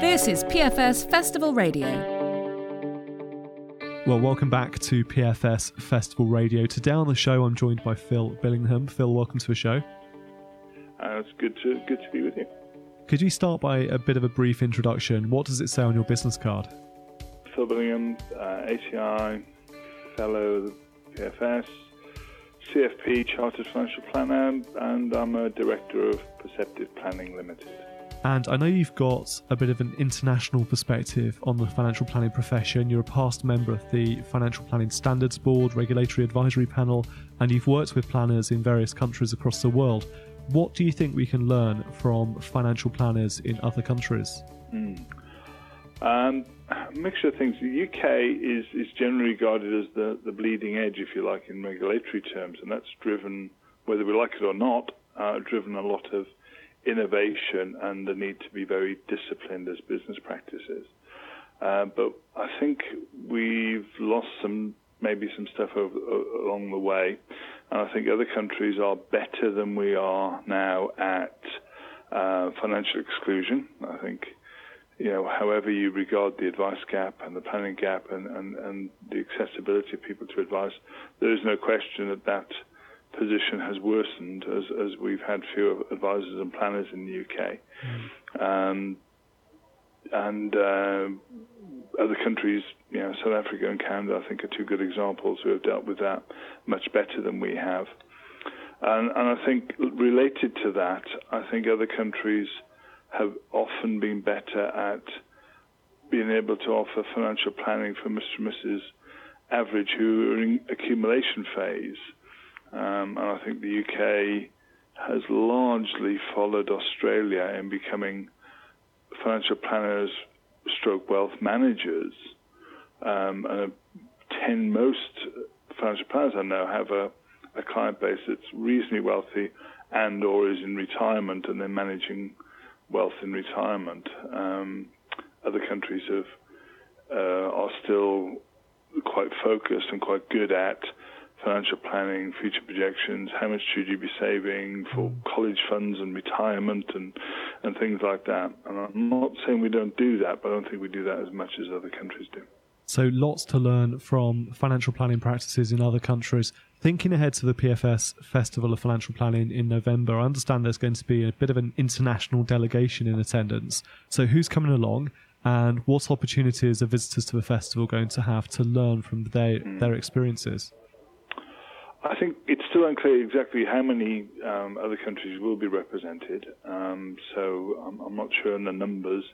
This is PFS Festival Radio. Well, welcome back to PFS Festival Radio. Today on the show, I'm joined by Phil Billingham. Phil, welcome to the show. Uh, it's good to good to be with you. Could you start by a bit of a brief introduction? What does it say on your business card? Phil Billingham, uh, ACI, fellow PFS, CFP, Chartered Financial Planner, and I'm a director of Perceptive Planning Limited. And I know you've got a bit of an international perspective on the financial planning profession. You're a past member of the Financial Planning Standards Board, Regulatory Advisory Panel, and you've worked with planners in various countries across the world. What do you think we can learn from financial planners in other countries? Mm. Um, a mixture of things. The UK is, is generally regarded as the, the bleeding edge, if you like, in regulatory terms, and that's driven, whether we like it or not, uh, driven a lot of innovation and the need to be very disciplined as business practices. Uh, but I think we've lost some, maybe some stuff over, along the way, and I think other countries are better than we are now at uh, financial exclusion. I think you know, however you regard the advice gap and the planning gap and, and, and the accessibility of people to advice, there is no question that that position has worsened as, as we've had fewer advisors and planners in the UK. Mm. Um, and uh, other countries, you know, South Africa and Canada, I think, are two good examples who have dealt with that much better than we have. And, and I think related to that, I think other countries have often been better at being able to offer financial planning for Mr. and Mrs. Average who are in accumulation phase. Um, and I think the UK has largely followed Australia in becoming financial planners, stroke wealth managers. Um, and 10 most financial planners I know have a, a client base that's reasonably wealthy and or is in retirement and they're managing wealth in retirement. Um, other countries have, uh, are still quite focused and quite good at financial planning, future projections, how much should you be saving for mm. college funds and retirement and, and things like that. And I'm not saying we don't do that, but I don't think we do that as much as other countries do. So lots to learn from financial planning practices in other countries. Thinking ahead to the PFS Festival of Financial Planning in November, I understand there's going to be a bit of an international delegation in attendance. So who's coming along and what opportunities are visitors to the festival going to have to learn from their, mm. their experiences? I think it's still unclear exactly how many um, other countries will be represented. Um, so I'm, I'm, not sure on the numbers.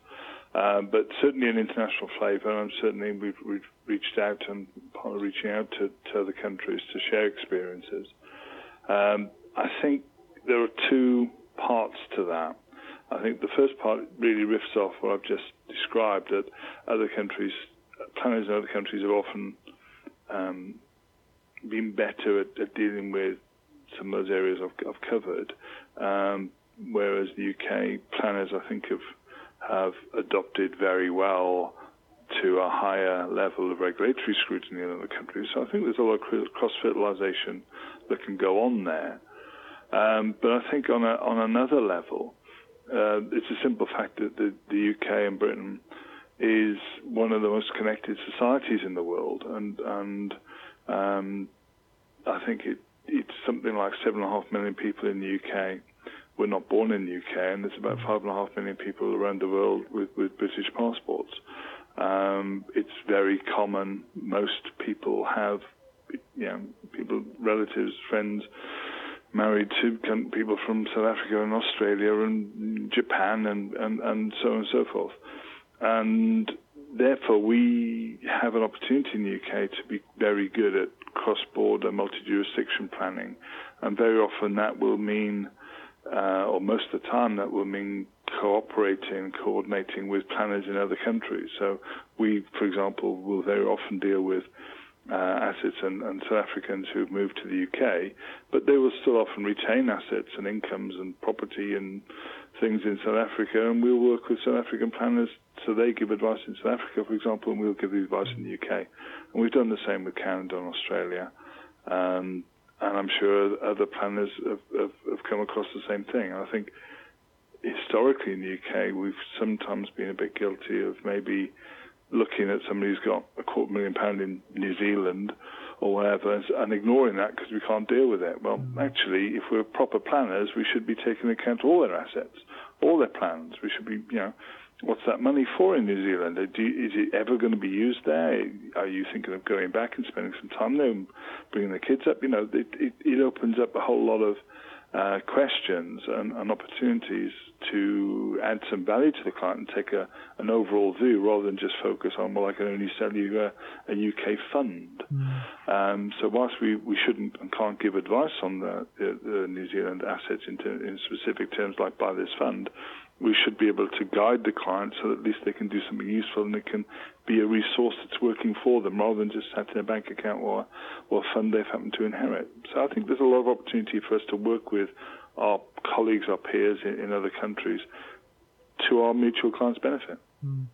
Uh, but certainly an international flavour, and certainly we've, we've, reached out and part of reaching out to, to, other countries to share experiences. Um, I think there are two parts to that. I think the first part really riffs off what I've just described that other countries, planners in other countries have often um, been better at, at, dealing with some of those areas I've, I've covered, um, whereas the UK planners, I think, have have adopted very well to a higher level of regulatory scrutiny in other countries. So I think there's a lot of cross fertilization that can go on there. Um, but I think on a, on another level, uh, it's a simple fact that the, the, UK and Britain is one of the most connected societies in the world, and and um, I think it, it's something like seven and a half million people in the UK were not born in the UK, and there's about five and a half million people around the world with, with British passports. Um, it's very common. Most people have, you know, people, relatives, friends married to people from South Africa and Australia and Japan and, and, and so on and so forth. And therefore, we have an opportunity in the UK to be very good at cross-border multi-jurisdiction planning, and very often that will mean uh, or most of the time that will mean cooperating, coordinating with planners in other countries. So we, for example, will very often deal with uh, assets and, and, South Africans who've moved to the UK, but they will still often retain assets and incomes and property and things in South Africa, and we'll work with South African planners so they give advice in South Africa, for example, and we'll give the advice in the UK. And we've done the same with Canada and Australia. Um, and I'm sure other planners have, have, have come across the same thing. I think historically in the UK, we've sometimes been a bit guilty of maybe looking at somebody who's got a quarter million pound in New Zealand or whatever and ignoring that because we can't deal with it. Well, mm. actually, if we're proper planners, we should be taking account of all their assets, all their plans. We should be, you know, what's that money for in New Zealand? You, is it ever going to be used there? Are you thinking of going back and spending some time there and bringing the kids up? You know, it, it, it opens up a whole lot of uh, questions and, and, opportunities to add some value to the client and take a, an overall view rather than just focus on, well, I can only sell you a, a UK fund. Mm. Um, so, whilst we, we shouldn't and can't give advice on the, the, the New Zealand assets in, in specific terms like buy this fund, we should be able to guide the client so that at least they can do something useful and it can be a resource that's working for them rather than just sat in a bank account or, or a fund they've happened to inherit. So I think there's a lot of opportunity for us to work with our colleagues, our peers in, in other countries to our mutual clients' benefit. Mm.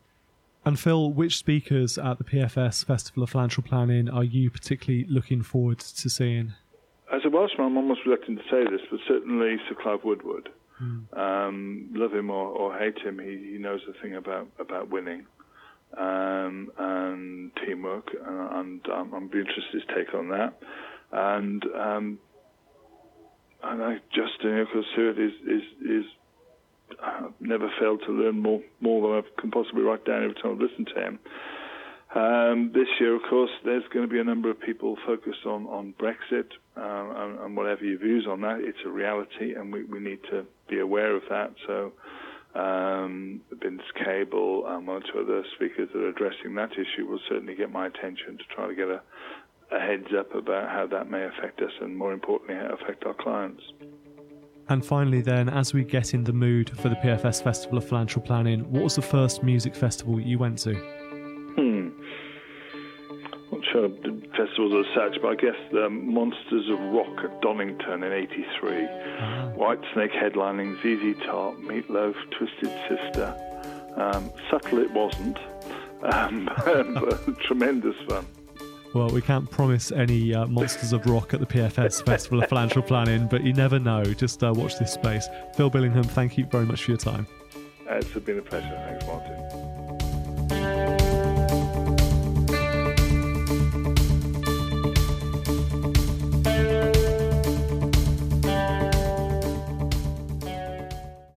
And Phil, which speakers at the PFS Festival of Financial Planning are you particularly looking forward to seeing? As a Welshman, I'm almost reluctant to say this, but certainly Sir Clive Woodward. Mm. Um, love him or, or, hate him, he, he knows a thing about, about winning um, and teamwork, and, and um, I'm be interested in his take on that. And um, and I, Justin Stewart is is is uh, never failed to learn more more than I can possibly write down every time I listen to him. Um, this year, of course, there's going to be a number of people focused on, on Brexit um, and, and, whatever your views on that. It's a reality, and we, we need to be aware of that. So, um, Vince Cable and one or two other speakers that are addressing that issue will certainly get my attention to try to get a, a heads up about how that may affect us and, more importantly, how it affect our clients. And finally, then, as we get in the mood for the PFS Festival of Financial Planning, what was the first music festival you went to? Festivals as such, but I guess the Monsters of Rock at Donington in '83, uh-huh. Whitesnake headlining, ZZ Top, Meatloaf, Twisted Sister. Um, subtle it wasn't, um, but tremendous fun. Well, we can't promise any uh, Monsters of Rock at the PFS Festival of Financial Planning, but you never know. Just uh, watch this space. Phil Billingham, thank you very much for your time. It's been a pleasure. Thanks, Martin.